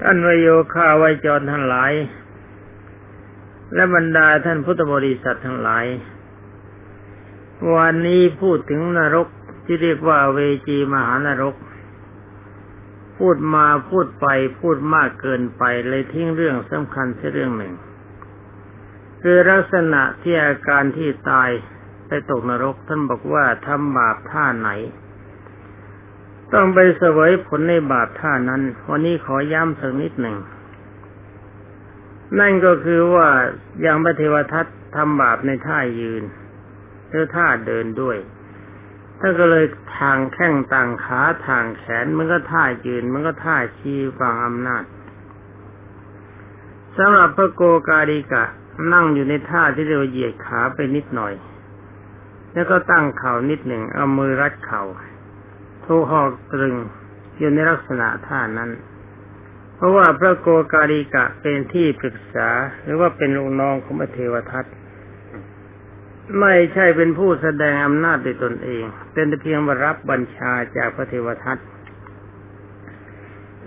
ท่านวโยคาไวจรทั้งหลาย และบรรดาท่านพุทธบริษัททั้งหลาย วันนี้พูดถึงนรกที่เรียกว่าเวจีมหานรก พูดมาพูดไปพูดมากเกินไปเลยทิ้งเรื่องสำคัญเรื่องหนึ่ง คือลักษณะที่อาการที่ตายไปตกนรกท่านบอกว่าทำบาปท่าไหน ต้องไปเสวยผลในบาปท่านั้น วันนี้ขอย้ำสักนิดหนึ่ง นั่นก็คือว่าอย่างพระเทวทัตทำบาปในท่ายืนหรือท่าเดินด้วยถ้าก็เลยทางแข้งต่างขาทางแขนมันก็ท่ายืน มันก็ท่าชี้ฟังอำนาจสำหรับพระโกกาดิกะนั่งอยู่ในท่าที่เรียกว่าเหยียดขาไปนิดหน่อย แล้วก็ตั้งเข่านิดหนึ่งเอามือรัดเข่า ถูกหอกตรึงอยู่ในลักษณะท่านั้น เพราะว่าพระโกกาลิกะเป็นที่ปรึกษาหรือว่าเป็นลูกน้องของพระเทวทัตไม่ใช่เป็นผู้แสดงอำนาจโดยตนเอง เป็นแต่เพียงว่ารับบัญชาจากพระเทวทัต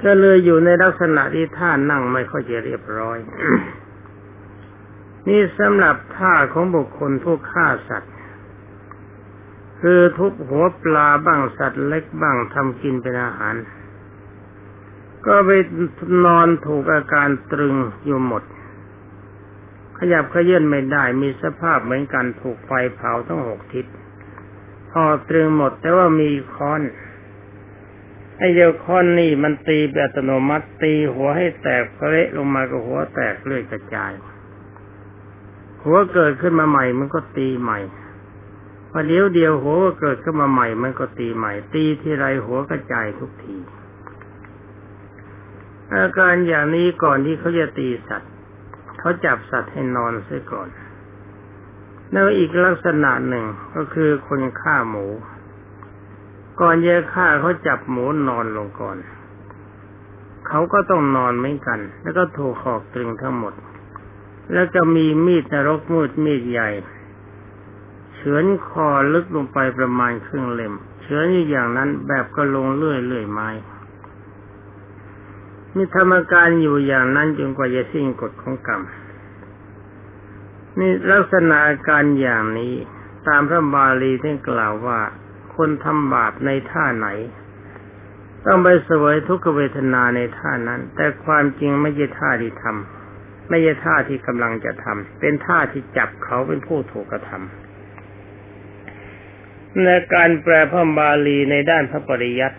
ก็เลยอยู่ในลักษณะที่ท่านั่งไม่ค่อยจะเรียบร้อย นี่สำหรับท่าของบุคคลผู้ฆ่าสัตว์ คือทุบหัวปลาบ้างสัตว์เล็กบ้างทำกินเป็นอาหาร ก็ไปนอนถูกอาการตรึงอยู่หมด ขยับขยื่นไม่ได้มีสภาพเหมือนกันถูกไฟเผาทั้งหกทิศพอตรึงหมดแต่ว่ามีค้อนไอ้เดียวค้อนนี่มันตีแบบอัตโนมัติตีหัวให้แตกเละลงมาก็หัวแตกเลือดกระจาย หัวเกิดขึ้นมาใหม่มันก็ตีใหม่ พอเดี๋ยวเดียวหัวก็เกิดขึ้นมาใหม่มันก็ตีใหม่ ตีที่ไรหัวกระจายทุกที อาการอย่างนี้ก่อนที่เขาจะตีสัตว์เขาจับสัตว์ให้นอนเสียก่อนแล้วอีกลักษณะหนึ่งก็คือคนฆ่าหมู ก่อนจะฆ่าเขาจับหมูนอนลงก่อน เขาก็ต้องนอนเหมือนกัน แล้วก็ถูกขอกตรึงทั้งหมด แล้วก็มีมีดนรกมืดมีดใหญ่ อนคอลึกลงไปประมาณครึ่งเล่มเฉือนอยู่อย่างนั้นแบบก็ลงเลื่อยเลื่อยไม้มีธรรมการอยู่อย่างนั้นจนกว่าจะสิ้นกฎของกรรมนี่ลักษณะอาการอย่างนี้ ตามพระบาลีที่กล่าวว่า คนทำบาปในท่าไหน ต้องไปเสวยทุกขเวทนาในท่านั้น แต่ความจริงไม่ใช่ท่าที่ทำไม่ใช่ท่าที่กำลังจะทำเป็นท่าที่จับเขาเป็นผู้ถูกกระทำ ในการแปลพระบาลีในด้านพระปริยัติ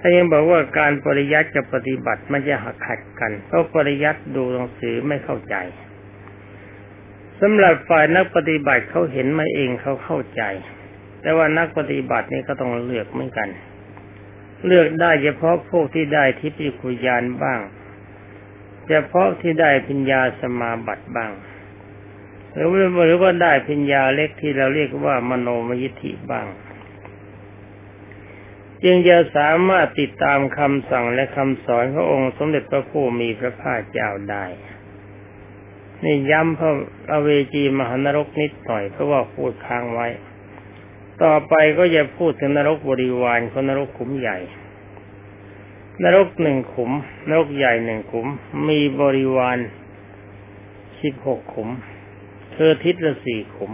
ถ้ายังบอกว่าการปริยัติกับปฏิบัติมันจะหักขัดกัน เพราะปริยัติดูหนังสือไม่เข้าใจสำหรับฝ่ายนักปฏิบัติเขาเห็นมาเองเขาเข้าใจ แต่ว่านักปฏิบัตินี่ก็ต้องเลือกเหมือนกัน เลือกได้เฉพาะพวกที่ได้ทิพยคุยานบ้าง เฉพาะที่ได้พิญญาสมาบัติบ้าง หรือหรือว่าได้พิญญาเล็กที่เราเรียกว่ามโนมยิทธิบ้าง จึงจะสามารถติดตามคำสั่งและคำสอนขององค์สมเด็จพระผู้มีพระภาคเจ้าได้นี่ย้ำพระอเวจีมหานรกนิดหน่อยเพราะว่าพูดค้างไว้ ต่อไปก็จะพูดถึงนรกบริวารของนรกขุมใหญ่ นรกหนึ่งขุม นรกใหญ่หนึ่งขุม มีบริวารสิบหกขุม เธอทิศละสี่ขุม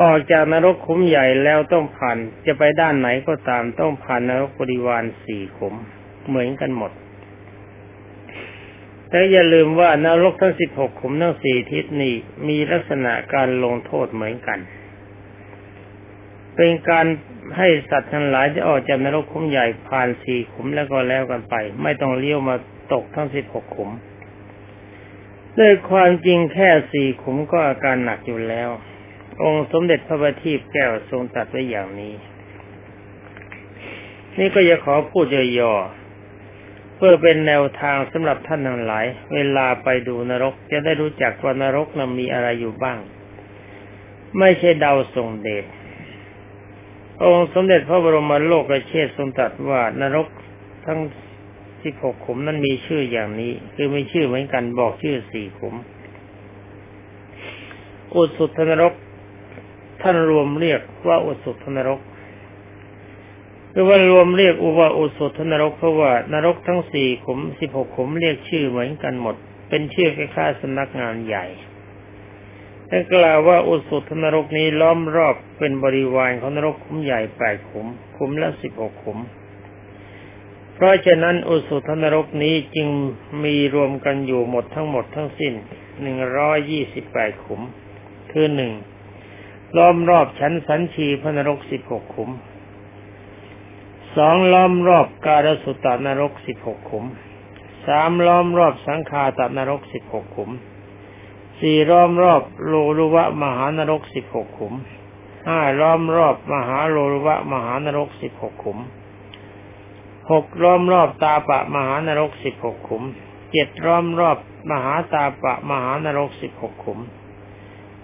ออกจากนรกขุมใหญ่แล้วต้องผ่านจะไปด้านไหนก็ตามต้องผ่านนรกบริวารสี่ขุม เหมือนกันหมด แต่อย่าลืมว่านรกทั้งสิบหกขุมทั้งสี่ทิศนี้มีลักษณะการลงโทษเหมือนกัน เป็นการให้สัตว์ทั้งหลายที่ออกจากนรกขุมใหญ่ผ่านสี่ขุมแล้วก็แล้วกันไป ไม่ต้องเลี้ยวมาตกทั้งสิบหกขุม ด้วยความจริงแค่สี่ขุมก็อาการหนักอยู่แล้ว องค์สมเด็จพระบัณฑิตแก้วทรงตัดไว้อย่างนี้ นี่ก็จะขอพูดย่อๆเพื่อเป็นแนวทางสำหรับท่านทั้งหลาย เวลาไปดูนรกจะได้รู้จักว่านรกนั้นมีอะไรอยู่บ้าง ไม่ใช่เดาทรงเดชองค์สมเด็จพระบรมโลกเชษทรงตรัสว่านรกทั้ง สิบหกขุมนั้นมีชื่ออย่างนี้ คือมีชื่อเหมือนกันบอกชื่อสี่ขุม อุสุทนรก ท่านรวมเรียกว่าอุสุทนรกคือว่ารวมเรียกอุบาอุสุทนรกเพราะว่านรกทั้งสี่ขุมสิบหกขุมเรียกชื่อเหมือนกันหมด เป็นชื่อคล้ายๆสำนักงานใหญ่ท่านกล่าวว่าอุสุทนรกนี้ล้อมรอบเป็นบริวารของนรกขุมใหญ่แปดขุม ขุมละสิบหกขุม เพราะฉะนั้นอุสุทนรกนี้จึงมีรวมกันอยู่หมดทั้งหมดทั้งสิ้นหนึ่งร้อยยี่สิบแปดขุม คือหนึ่งล้อมรอบชั้นสันชีพนรกสิบหกขุมสองล้อมรอบการสุตตนรกสิบหกขุมสามล้อมรอบสังคาตนรกสิบหกขุมสี่ล้อมรอบโลรุวะมหานรกสิบหกขุมห้าล้อมรอบมหาโลรุวะมหานรกสิบหกขุม หกล้อมรอบตาปะมหานรกสิบหกขุม เจ็ดล้อมรอบมหาตาปะมหานรกสิบหกขุม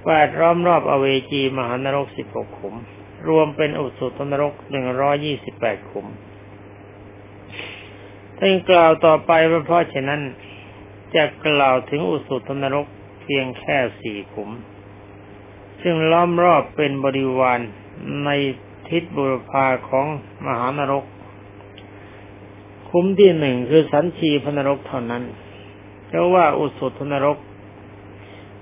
แปดล้อมรอบอเวจีมหานรกสิบหกขุม รวมเป็นอุสุตนรกหนึ่งร้อยี่สิบแปดขุมท่านกล่าวต่อไปว่เพราะฉะนั้นจะกล่าวถึงอุสุตนรกเพียงแค่สี่ขุม ซึ่งล้อมรอบเป็นบริวารในทิศบุรพาของมหานรก คุ้มที่หนึ่งคือสันชีพนรกเท่านั้น เพราะว่าอุสุทนรก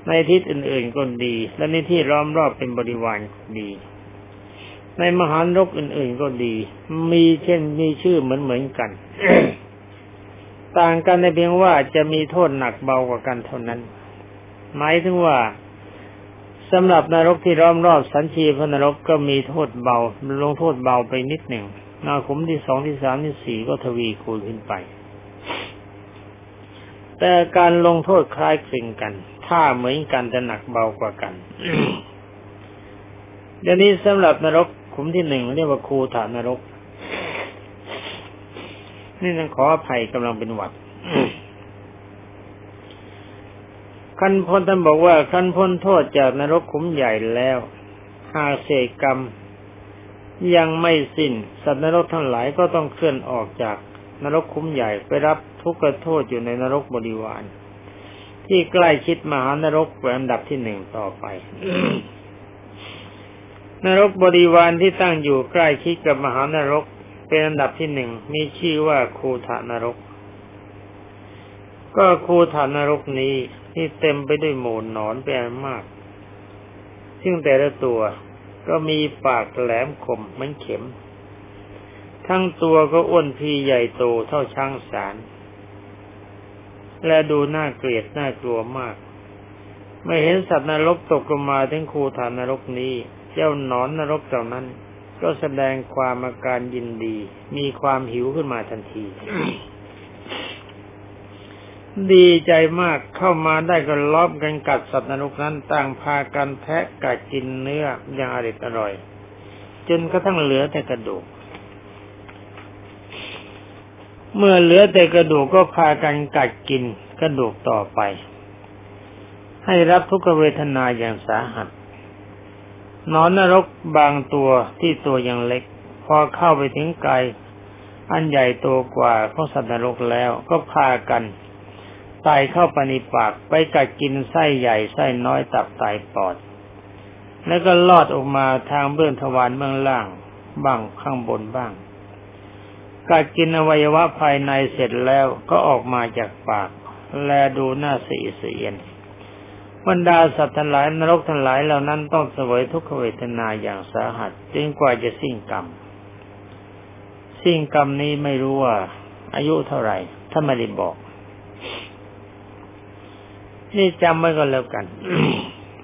ในทิศอื่นๆก็ดี และในที่ล้อมรอบเป็นบริวารก็ดี ในมหานรกอื่นๆก็ดี มีเช่นมีชื่อเหมือนเหมือนกัน ต่างกันในเพียงว่าจะมีโทษหนักเบากว่ากันเท่านั้น หมายถึงว่าสำหรับนรกที่ล้อมรอบสันชีพนรกก็มีโทษเบาลงโทษเบาไปนิดหนึ่ง นาขุมที่สองที่สามที่สี่ก็ทวีคูณขึ้นไป แต่การลงโทษคล้ายคลึงกัน ถ้าเหมือนกันจะหนักเบากว่ากัน เดี๋ยวนี้สำหรับนรกขุมที่หนึ่งเรียกว่าคูฐานนรก นี่ต้องขออภัยกำลังเป็นหวัดขั้นพ้นท่านบอกว่าขั้นพ้นโทษจากนรกขุมใหญ่แล้ว หากเศษกรรม ยังไม่สิ้น สัตว์นรกทั้งหลายก็ต้องเคลื่อนออกจากนรกขุมใหญ่ไปรับทุกขโทษอยู่ในนรกบริวาร ที่ใกล้ชิดมหานรกเป็นอันดับที่หนึ่งต่อไป นรกบริวารที่ตั้งอยู่ใกล้ชิดกับมหานรก เป็นอันดับที่หนึ่งมีชื่อว่าคูธานรก ก็คูธานรกนี้ที่เต็มไปด้วยหมูนอนเป็นมาก ซึ่งแต่ละตัว ก็มีปากแหลมคมเหมือนเข็ม ทั้งตัวก็อ้วนพีใหญ่โตเท่าช้างสาร และดูน่าเกลียดน่ากลัวมาก ไม่เห็นสัตว์นรกตกลงมาถึงคูฐานนรกนี้ เจ้าหนอนนรกเหล่านั้น ก็แสดงความอาการยินดี มีความหิวขึ้นมาทันที ดีใจมากเข้ามาได้ก็ล้อมกันกัดสัตว์นรกนั้นต่างพากันแทะกัดกินเนื้ออย่างอรอยอร่อย จนกระทั่งเหลือแต่กระดูก เมื่อเหลือแต่กระดูกก็พากันกัดกินกระดูกต่อไป ให้รับทุกเวทนาอย่างสาหัสนอนนรกบางตัวที่ตัวยังเล็ก พอเข้าไปถึงกายอันใหญ่โตกว่าของสัตว์นรกแล้วก็พากัน ไตเข้าไปในปาก ไปกัดกินไส้ใหญ่ไส้น้อยตับไตปอด แล้วก็ลอดออกมาทางเบื้องทวารเบื้องล่าง บ้างข้างบนบ้าง กัดกินอวัยวะภายในเสร็จแล้วก็ออกมาจากปาก แลดูหน้าสีเสียนบรรดาสัตว์ทั้งหลายนรกทั้งหลายเหล่านั้นต้องเสวยทุกขเวทนาอย่างสาหัสจนกว่าจะสิ้นกรรม สิ้นกรรมนี้ไม่รู้ว่า อายุเท่าไหร่ถ้าไม่ได้บอก นี่จำไว้ก็แล้วกัน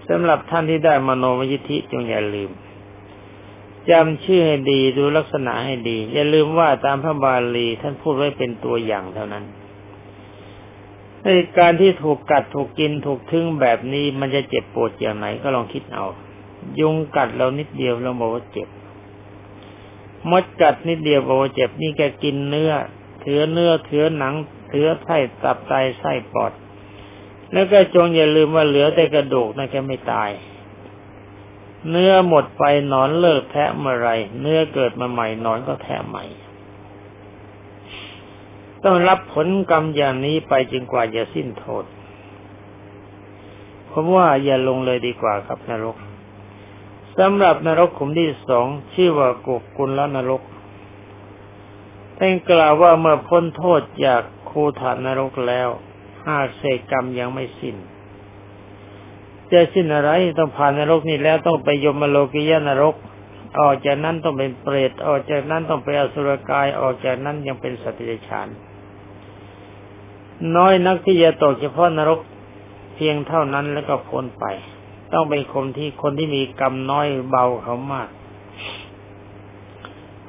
สำหรับท่านที่ได้มโนมยิทธิจงอย่าลืมจำชื่อให้ดีดูลักษณะให้ดี อย่าลืมว่าตามพระบาลีท่านพูดไว้เป็นตัวอย่างเท่านั้นในการที่ถูกกัดถูกกินถูกทึ่งแบบนี้มันจะเจ็บปวดอย่างไหนก็ลองคิดเอา ยุงกัดเรานิดเดียวเราบอกว่าเจ็บมดกัดนิดเดียวบอกว่าเจ็บนี่แกกินเนื้อเถือเนื้อเถือหนังเถือไส้ตับไตไส้ปอด แล้วก็จงอย่าลืมว่าเหลือแต่กระดูกนะแกไม่ตาย เนื้อหมดไปนอนเลิกแทะเมื่อไร เนื้อเกิดมาใหม่นอนก็แทะใหม่ ต้องรับผลกรรมอย่างนี้ไปจนกว่าจะสิ้นโทษผมว่าอย่าลงเลยดีกว่าครับนรกสำหรับนรกขุมที่สองชื่อว่ากุกุลละนรกท่านกล่าวว่าเมื่อพ้นโทษจากคูฐานนรกแล้ว หากเศษกรรมยังไม่สิ้นจะสิ้นอะไรต้องผ่านนรกนี่แล้วต้องไปยมโลกิยานรก ออกจากนั้นต้องเป็นเปรตออกจากนั้นต้องไปอสุรกายออกจากนั้นยังเป็นสัตว์เดรัจฉานน้อยนักที่จะตกเฉพาะนรกเพียงเท่านั้นแล้วก็พ้นไป ต้องเป็นคนที่คนที่มีกรรมน้อยเบาเขามาก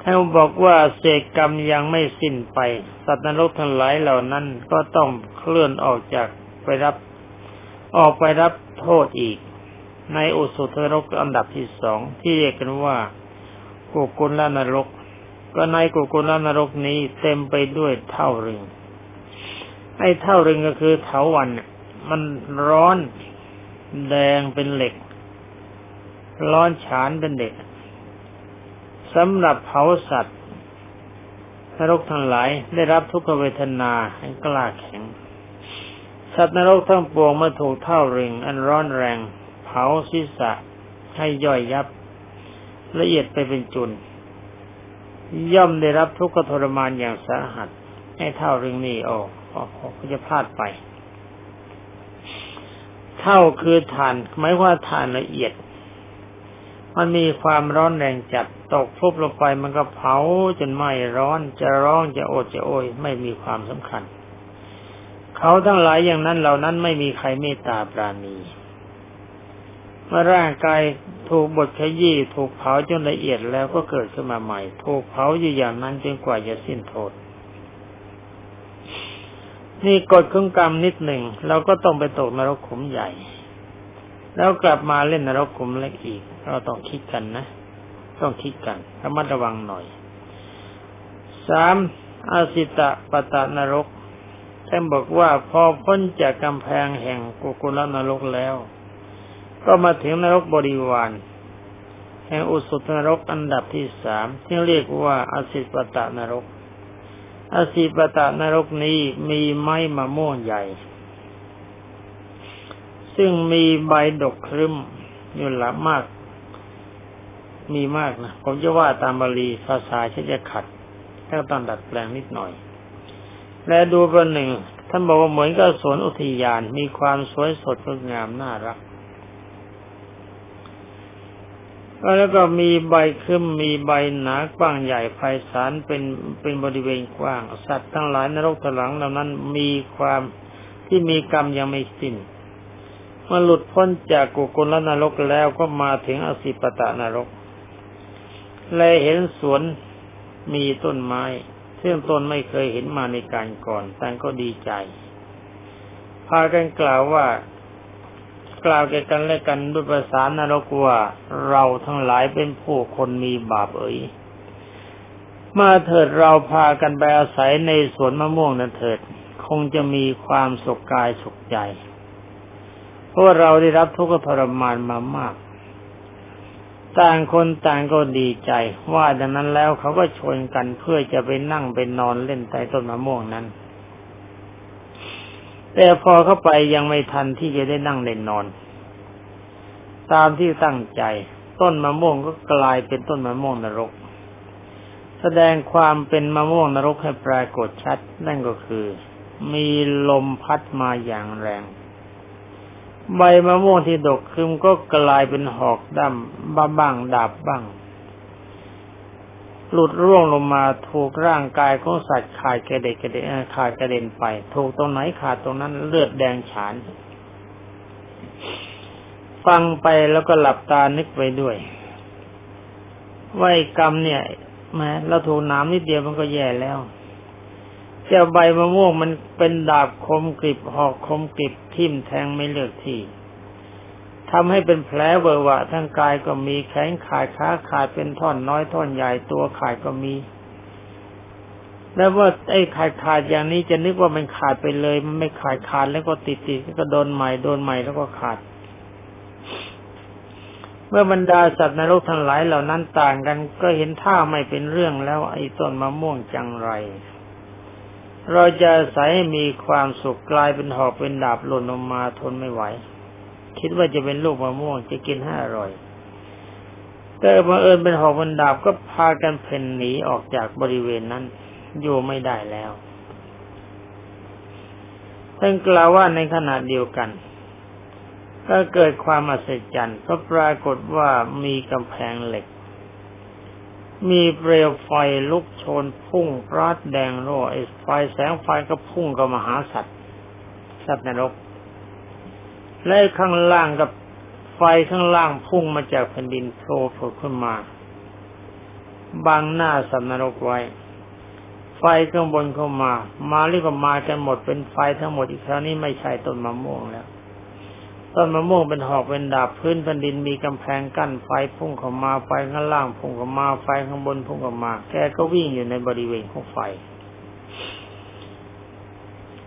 ท่านบอกว่าเศษกรรมยังไม่สิ้นไป สัตว์นรกทั้งหลายเหล่านั้นก็ต้องเคลื่อนออกจากไปรับ ออกไปรับโทษอีก ในอุสุทนรกอันดับที่สองที่เรียกกันว่ากุกุลนรก ก็ในกุกุลนรกนี้เต็มไปด้วยเท่าเรึงไอ้เท่าเรึงก็คือเถาวันมันร้อนแดงเป็นเหล็ก ร้อนฉานเป็นเด็ก สำหรับเผาสัตว์นรกทั้งหลายได้รับทุกขเวทนาให้กล้าแข็ง สัตว์นรกทั้งปวงเมื่อถูกเท่าริงอันร้อนแรง เผาศีรษะให้ย่อยยับ ละเอียดไปเป็นจุน ย่อมได้รับทุกขทรมานอย่างสาหัส ให้เท่าริงนี่ออกก็จะพลาดไป เท่าคือฐานหมายว่าฐานละเอียด มันมีความร้อนแรงจัดตกพุบลงไปมันก็เผาจนไหม้ร้อนจะร้องจะโอดจะโอยไม่มีความสำคัญ เขาทั้งหลายอย่างนั้นเหล่านั้นไม่มีใครเมตตาปราณีเมื่อร่างกายถูกบดขยี้ถูกเผาจนละเอียดแล้วก็เกิดขึ้นมาใหม่ ถูกเผาอยู่อย่างนั้นจนกว่าจะสิ้นโทษนี่กฎของกรรมนิดหนึ่งเราก็ต้องไปตกนรกขุมใหญ่ แล้วกลับมาเล่นนรกขุมเล็กอีก เราต้องคิดกันนะ ต้องคิดกันระมัดระวังหน่อยสามอาสิตะปตะนรกท่านบอกว่าพอพ้นจากกำแพงแห่งกุกุลนรกแล้ว ก็มาถึงนรกบริวาร แห่งอุสุตนรกอันดับที่สามที่เรียกว่าอาสิปตะนรกอาสิปตะนรกนี้มีไม้มะม่วงใหญ่ ซึ่งมีใบดกครึ้มอยู่หลามาก มีมากนะ ผมจะว่าตามบาลีภาษาฉันจะขัดแค่ต้องดัดแปลงนิดหน่อย และดูประหนึ่ง ท่านบอกว่าเหมือนกับสวนอุทยาน มีความสวยสดงดงามน่ารัก แล้วก็มีใบคึมมีใบหนากว้างใหญ่ไพศาลเป็นเป็นบริเวณกว้าง สัตว์ทั้งหลายนรกถลังเหล่านั้นมีความที่มีกรรมยังไม่สิ้นเมื่อหลุดพ้นจากกุกลนรกแล้วก็มาถึงอสิปตะนรก เลยเห็นสวนมีต้นไม้ซึ่งตนไม่เคยเห็นมาในการก่อนแต่ก็ดีใจ พากันกล่าวว่ากล่าวแก่กันและกันด้วยภาษานรกว่าเราทั้งหลายเป็นผู้คนมีบาปเอ๋ยมาเถิดเราพากันไปอาศัยในสวนมะม่วงนั้นเถิด คงจะมีความสุขกายสุขใจ เพราะเราได้รับทุกข์ทรมานมามาก ต่างคนต่างก็ดีใจ ว่าดังนั้นแล้วเขาก็ชวนกันเพื่อจะไปนั่งไปนอนเล่นใต้ต้นมะม่วงนั้น แต่พอเข้าไปยังไม่ทันที่จะได้นั่งเล่นนอน ตามที่ตั้งใจ ต้นมะม่วงก็กลายเป็นต้นมะม่วงนรก แสดงความเป็นมะม่วงนรกให้ปรากฏชัด นั่นก็คือ มีลมพัดมาอย่างแรง ใบมะม่วงที่ดกคึมก็กลายเป็นหอกดำบ้าบ้างดาบบ้าง หลุดร่วงลงมาถูกร่างกายของสัตว์ขาดกระเด็นกระเด็นขาดกระเด็นไป ถูกตรงไหนขาดตรงนั้นเลือดแดงฉาน ฟังไปแล้วก็หลับตานึกไปด้วยว่ากรรมเนี่ยแม้เราถูกน้ำนิดเดียวมันก็แย่แล้ว เจ้าใบมะม่วงมันเป็นดาบคมกริบหอกคมกริบทิ่มแทงไม่เลือกที่ทำให้เป็นแผลเวอะวะทั้งกายก็มีแขนขาดขาขาดเป็นท่อนน้อยท่อนใหญ่ตัวขาดก็มี แล้วว่าไอ้ขาดขาดอย่างนี้จะนึกว่ามันขาดไปเลย มันไม่ขาดขาดแล้วก็ติดติดก็โดนใหม่โดนใหม่แล้วก็ขาด เมื่อบรรดาสัตว์ในโลกทั้งหลายเหล่านั้นต่างกัน ก็เห็นท่าไม่เป็นเรื่องแล้วไอ้ต้นมะม่วงจังไร เราจะใส่ให้มีความสุขกลายเป็นหอกเป็นดาบหล่นลงมาทนไม่ไหว คิดว่าจะเป็นลูกมะม่วงจะกินให้อร่อย แต่บังเอิญเป็นหอกเป็นดาบก็พากันเพ่นหนีออกจากบริเวณนั้น อยู่ไม่ได้แล้วท่านกล่าวว่าในขณะเดียวกัน ก็เกิดความอัศจรรย์ก็ปรากฏว่ามีกำแพงเหล็ก มีเปลวไฟลุกโชนพุ่งราดแดงโร่ไอ้ไฟแสงไฟก็พุ่งกับมหาสัตว์ สัตว์นรก และข้างล่างกับไฟข้างล่างพุ่งมาจากแผ่นดินโผล่ผุดขึ้นมาบังหน้าสัตว์นรกไว้ ไฟข้างบนเข้ามา มาเรียกว่ามากันหมดเป็นไฟทั้งหมดอีกคราวนี้ไม่ใช่ต้นมะม่วงแล้ว ต้นมะม่วงเป็นหอกเป็นดาบพื้นแผ่นดินมีกำแพงกั้นไฟพุ่งเข้ามาไฟข้างล่างพุ่งเข้ามาไฟข้างบนพุ่งเข้ามา แกก็วิ่งอยู่ในบริเวณของไฟ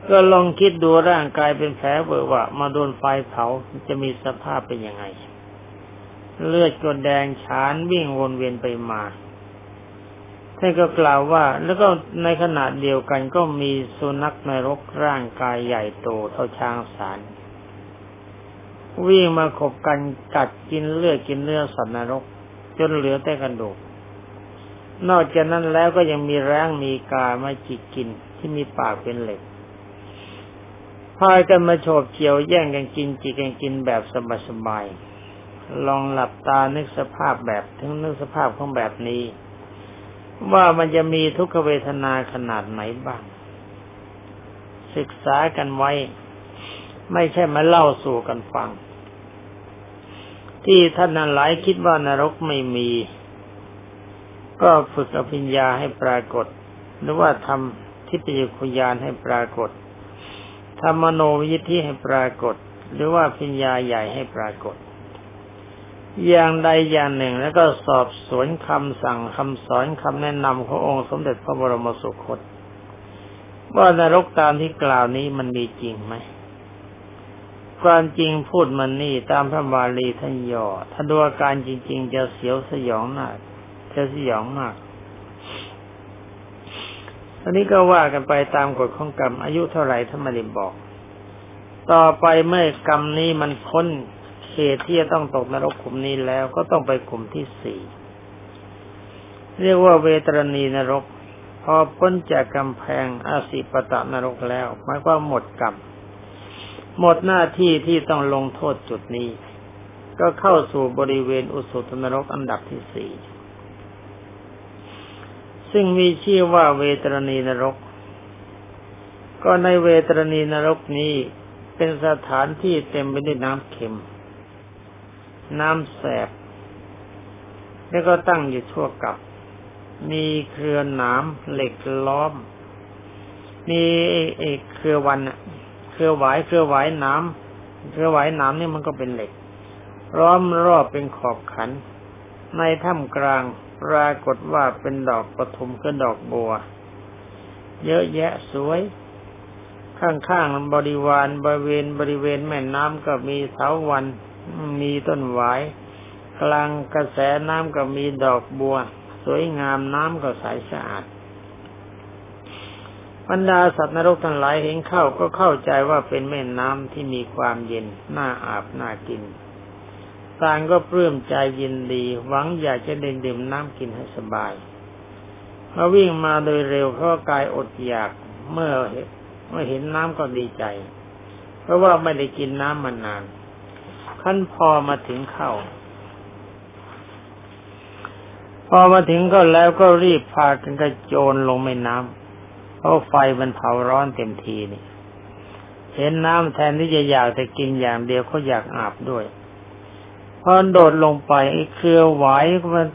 ก็ลองคิดดูร่างกายเป็นแผลเบอร์ว่า มาโดนไฟเผาจะมีสภาพเป็นยังไง เลือดก็แดงฉานวิ่งวนเวียนไปมาท่านก็กล่าวว่า แล้วก็ในขณะเดียวกันก็มีสุนัขในรกร่างกายใหญ่โตเท่าช้างสาร วิ่งมาขบกันกัดกินเลือดกินเนื้อสัตว์นรก จนเหลือแต่กระดูก นอกจากนั้นแล้วก็ยังมีแรงมีกามาจิกกินที่มีปากเป็นเหล็ก พายกันมาโฉบเกี่ยวแย่งกันกินจิกกันกินแบบสบายๆลองหลับตานึกสภาพแบบถึงนึกสภาพของแบบนี้ ว่ามันจะมีทุกขเวทนาขนาดไหนบ้าง ศึกษากันไว้ ไม่ใช่มาเล่าสู่กันฟัง ที่ท่านนั้นหลายคิดว่านรกไม่มี ก็ฝึกอภิญญาให้ปรากฏ หรือว่าทำทิพยคุยานให้ปรากฏทำมโนวิธิให้ปรากฏ หรือว่าพิญญาใหญ่ให้ปรากฏ อย่างใดอย่างหนึ่งแล้วก็สอบสวนคำสั่งคำสอนคำแนะนำขององค์สมเด็จพระบรมสุคตว่านรกตามที่กล่าวนี้มันมีจริงไหม ความจริงพูดมันนี่ตามพระบาลีท่านย่อถ้าดูอาการจริง ๆ จะเสียวสยองมากจะสยองมากอันนี้ก็ว่ากันไปตามกฎของกรรม อายุเท่าไหร่ท่านไม่ได้บอก ต่อไปเมื่อกรรมนี้มันพ้นเหตุที่จะต้องตกนรกขุมนี้แล้วก็ต้องไปขุมที่สี่เรียกว่าเวตรณีนรก พอพ้นจากกำแพงอาสิปตะนรกแล้วหมายว่าหมดกรรม หมดหน้าที่ที่ต้องลงโทษจุดนี้ ก็เข้าสู่บริเวณอุสุตนรกอันดับที่สี่ซึ่งมีชื่อว่าเวตรณีนรก ก็ในเวตรณีนรกนี้เป็นสถานที่เต็มไปด้วยน้ำเค็ม น้ำแสบ แล้วก็ตั้งอยู่ทั่วกับ มีเครือหนามเหล็กล้อม มีเอกเครือวันอะ เครือหวายเครือหวายน้ำเครือหวายน้ำนี่มันก็เป็นเหล็กล้อมรอบเป็นขอบขัน ในถ้ำกลางปรากฏว่าเป็นดอกปทุมก็ดอกบัว เยอะแยะสวย ข้างๆบริวารบริเวณบริเวณแม่น้ำก็มีเสาวัน มีต้นหวาย กลางกระแสน้ำก็มีดอกบัว สวยงามน้ำก็ใสสะอาด บรรดาสัตว์นรกทั้งหลายเห็นเข้าก็เข้าใจว่าเป็นแม่น้ำที่มีความเย็นน่าอาบน่ากินต่างก็ปลื้มใจยินดี หวังอยากจะเดินดื่มน้ำกินให้สบายมาวิ่งมาโดยเร็วเพราะกายอดอยากเมื่อเมื่อเห็นน้ำก็ดีใจ เพราะว่าไม่ได้กินน้ำมานานขั้นพอมาถึงเข้าพอมาถึงก็แล้วก็รีบพากันกระโจนลงแม่น้ำ เพราะไฟมันเผาร้อนเต็มทีนี่ เห็นน้ำแทนที่จะอยากแต่กินอย่างเดียวเขาอยากอาบด้วยพอโดดลงไปไอ้เครือหวายมัน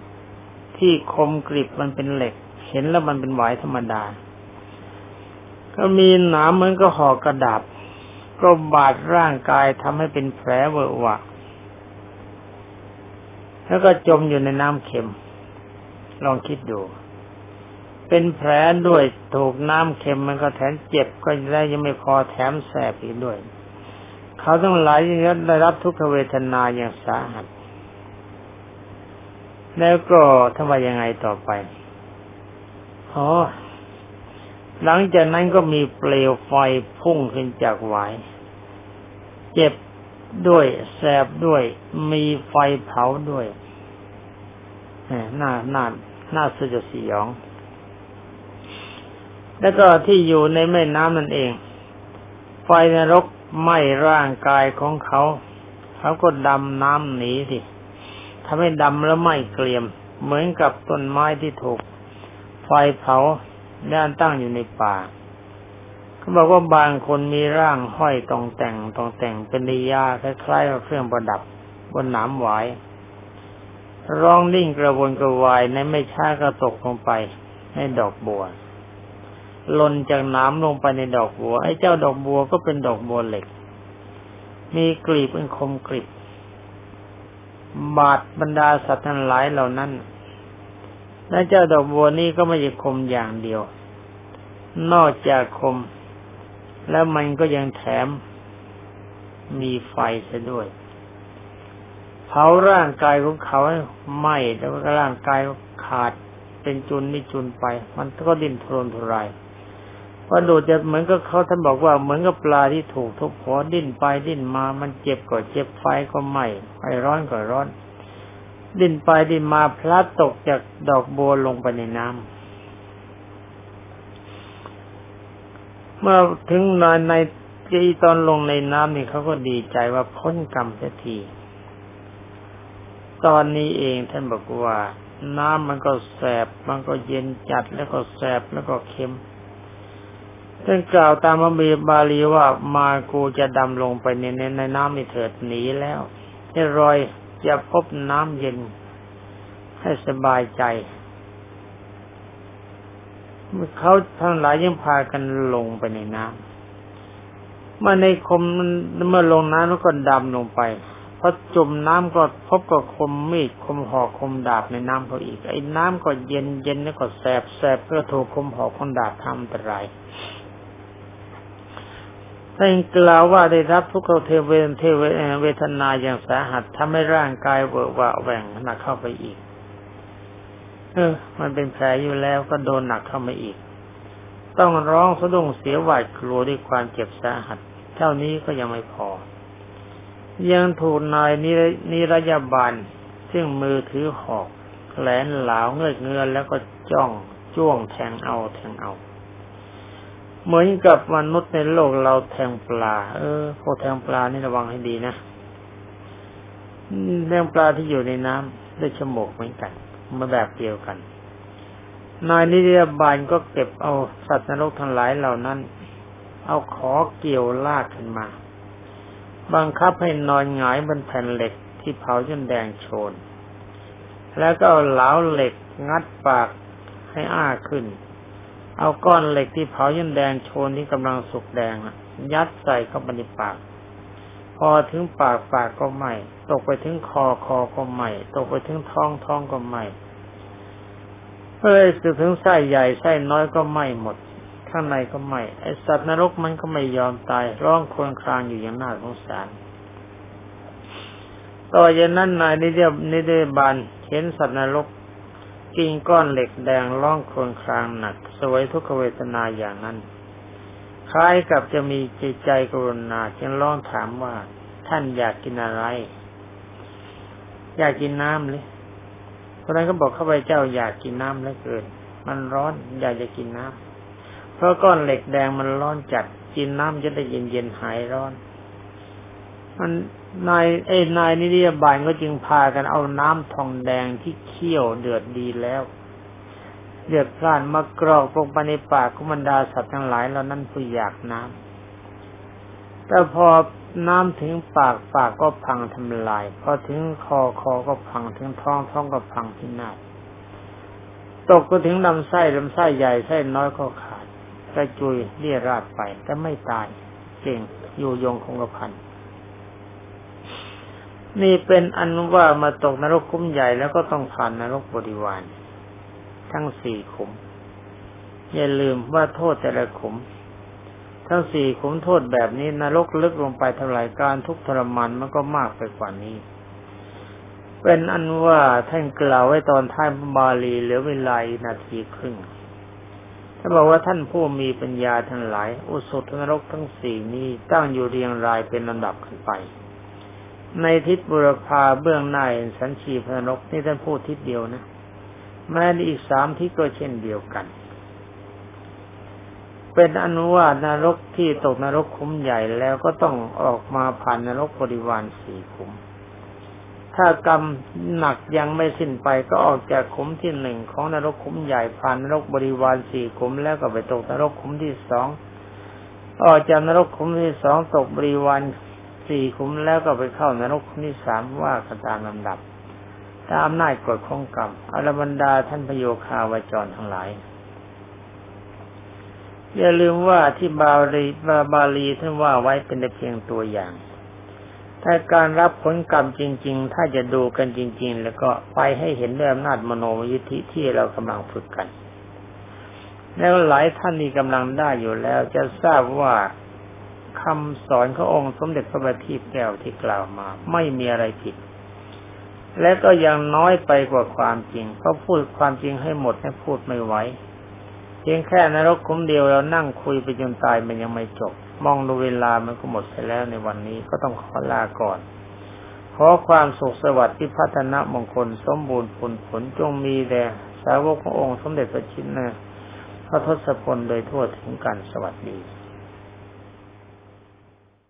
ที่คมกริบมันเป็นเหล็ก เห็นแล้วมันเป็นหวายธรรมดา ก็มีหนามเหมือนก็ห่อกระดาษก็บาดร่างกายทำให้เป็นแผลเวอะวะแล้วก็จมอยู่ในน้ำเค็ม ลองคิดดู เป็นแผลด้วยถูกน้ำเค็มมันก็แถมเจ็บก็ได้ยังไม่พอแถมแสบอีกด้วย เขาต้องหลายยังได้รับทุกขเวทนาอย่างสาหัส แล้วก็ทำไมยังไงต่อไปอ๋อหลังจากนั้นก็มีเปลวไฟพุ่งขึ้นจากหวาย เจ็บด้วยแสบด้วย มีไฟเผาด้วยน่าน่าน่าสยดสยอง แล้วก็ที่อยู่ในแม่น้ำนั่นเอง ไฟนรกไหม้ร่างกายของเขา เขาก็ดำน้ำหนีสิทำให้ดำแล้วไหม้เกลียม เหมือนกับต้นไม้ที่ถูก ไฟเผาด้านตั้งอยู่ในป่าเขาบอกว่าบางคนมีร่างห้อยตรงแต่งตรงแต่งเป็นนิยาคล้ายๆกับเครื่องประดับบนหนามหวายร้องนิ่งกระวนกระวายในไม่ช้าก็ตกลงไปในดอกบัว หล่นจากน้ำลงไปในดอกบัว ไอ้เจ้าดอกบัวก็เป็นดอกบัวเหล็ก มีกลีบเป็นคมกริบบาดบรรดาสัตว์ทั้งหลายเหล่านั้นและเจ้าดอกบัวนี้ก็ไม่ใช่คมอย่างเดียว นอกจากคม แล้วมันก็ยังแถม มีไฟซะด้วย เผาร่างกายของเขาไหม้แล้วก็ร่างกายขาดเป็นจุนนี่จุนไป มันก็ดิ้นทรนทุราย ว่าดูจะเหมือนกับเขาท่านบอกว่าเหมือนกับปลาที่ถูกทุบหัวดิ้นไปดิ้นมามันเจ็บก็เจ็บไฟก็ไหม้ไฟร้อนก็ร้อน ดิ้นไปดิ้นมาพลัดตกจากดอกบัวลงไปในน้ำเมื่อถึงนานในจีตอนลงในน้ำนี่เขาก็ดีใจว่าพ้นกรรมเสียที ตอนนี้เองท่านบอกว่า น้ำมันก็แสบ มันก็เย็นจัดแล้วก็แสบแล้วก็เค็ม ท่านกล่าวตามมบีบาลีว่ามากูจะดำลงไปในในน้ำนี่เถิดหนีแล้วให้รอยจะพบน้ำเย็น ให้สบายใจเมื่อเขาทั้งหลายยังพากันลงไปในน้ำเมื่อในคมเมื่อลงน้ำแล้วก็ดำลงไปพอจมน้ำก็พบกับคมมีดคมหอกคมดาบในน้ำเขาอีกไอ้น้ำก็เย็นเย็นแล้วก็แสบแสบก็ถูกคมหอกคมดาบทำอันตราย ท่านกล่าวว่าได้รับทุกขเทเวเทเวเวทนาอย่างสาหัสทำให้ร่างกายเบิกว่าแหว่งหนักเข้าไปอีก เออ มันเป็นแผลอยู่แล้วก็โดนหนักเข้ามาอีก ต้องร้องสะดุ้งเสียหวาดกลัวด้วยความเจ็บสาหัส เท่านี้ก็ยังไม่พอ ยังถูกนายนิรยาบาลซึ่งมือถือหอกแหลนเหลาเงยเงือนแล้วก็จ้องจ้วงแทงเอาแทงเอา เหมือนกับมนุษย์ในโลกเราแทงปลา เออพวกแทงปลานี่ระวังให้ดีนะแทงปลาที่อยู่ในน้ำด้วยฉมกเหมือนกันมาแบบเดียวกัน นายนิรบาลก็เก็บเอาสัตว์นรกทั้งหลายเหล่านั้น เอาขอเกี่ยวลากขึ้นมา บังคับให้นอนหงายบนแผ่นเหล็กที่เผาจนแดงโชน แล้วก็เอาเหลาเหล็กงัดปากให้อ้าขึ้น เอาก้อนเหล็กที่เผายันแดงโชนที่กำลังสุกแดงยัดใส่เข้าไปในปาก พอถึงปากปากก็ไหมตกไปถึงคอคอก็ไหมตกไปถึงท้องท้องก็ไหมเอ้ยถึงไส้ใหญ่ไส้น้อยก็ไหมหมด ข้างในก็ไหมไอสัตว์นรกมันก็ไม่ยอมตายร้องครวญครางอยู่อย่างน่าสงสารต่อจากนั้นนายนิเดียนิเดบานเห็นสัตว์นรก กินก้อนเหล็กแดงร้องครวญครางหนัก สวยทุกขเวทนาอย่างนั้น คล้ายกับจะมีจิตใจกรุณาจึงร้องถามว่าท่านอยากกินอะไร อยากกินน้ำเลยเพราะนั้นก็บอกข้าพเจ้าอยากกินน้ำแล้วเกิน มันร้อนอยากจะกินน้ำเพราะก้อนเหล็กแดงมันร้อนจัด กินน้ำจะได้เย็นเย็นหายร้อน มัน นายเอ้นายนิริยบาลก็จึงพากันเอาน้ำทองแดงที่เคี่ยวเดือดดีแล้วเดือดพล่านมากรอกลงไปในปากของบรรดาสัตว์ทั้งหลายเหล่านั้นผู้อยากน้ำแต่พอน้ำถึงปากปากก็พังทำลาย พอถึงคอคอก็พังถึงท้องท้องก็พังที่หน้าตกก็ถึงลำไส้ลำไส้ใหญ่ไส้น้อยก็ขาดกระจุยเลี่ยราดไปแต่ไม่ตายเก่งอยู่ยงคงกระพัน นี่เป็นอันว่ามาตกนรกคุ้มใหญ่แล้วก็ต้องผ่านนรกบริวาร ทั้งสี่ขุม อย่าลืมว่าโทษแต่ละขุม ทั้งสี่ขุมโทษแบบนี้นรกลึกลงไปเท่าไหร่การทุกทรมานมันก็มากไปกว่านี้ เป็นอันว่าท่านกล่าวไว้ตอนท้ายบาลีเหลือเวลานาทีครึ่งถ้าบอกว่าท่านผู้มีปัญญาทั้งหลาย อุสุทนรกทั้งสี่นี้ตั้งอยู่เรียงรายเป็นลำดับขึ้นไป ในทิศบุรพาเบื้องหน้าสันชีพนกนี่ท่านพูดทิศเดียวนะแม้ในอีกสามทิศก็เช่นเดียวกัน เป็นอนุวาตนรกที่ตกนรกคุ้มใหญ่แล้วก็ต้องออกมาผ่านนรกบริวารสี่ขุมถ้ากรรมหนักยังไม่สิ้นไปก็ออกจากขุมที่หนึ่งของนรกคุ้มใหญ่ผ่านนรกบริวารสี่ขุมแล้วก็ไปตกนรกคุ้มที่สองออกจากนรกขุมที่สองตกบริวาร สี่ขุมแล้วก็ไปเข้านรกขุมที่สามว่ากันตามลำดับ ตามนาจกฎของกรรมอรบรรดาท่านพโยคาวจรทั้งหลาย อย่าลืมว่าที่บาลีบาบาลีท่านว่าไว้เป็นเพียงตัวอย่างถ้าการรับผลกรรมจริง ๆ ถ้าจะดูกันจริง ๆ แล้วก็ไปให้เห็นด้วยอำนาจมโนยิธิที่เรากำลังฝึกกัน แล้วหลายท่านนี่กำลังได้อยู่แล้วจะทราบว่า คำสอนขององค์สมเด็จพระบัณฑิตแก้วที่กล่าวมา ไม่มีอะไรผิด และก็ยังน้อยไปกว่าความจริงเพราะพูดความจริงให้หมดให้พูดไม่ไหวเพียงแค่นรกคุ้มเดียวเรานั่งคุยไปจนตายมันยังไม่จบ มองดูเวลามันก็หมดไปแล้วในวันนี้ก็ต้องขอลาก่อน ขอความสุขสวัสดิ์ที่พัฒนามงคลสมบูรณ์ผลผลจงมีแด่สาวกขององค์สมเด็จพระชินนะพระทศพลโดยทั่วถึงกันสวัสดี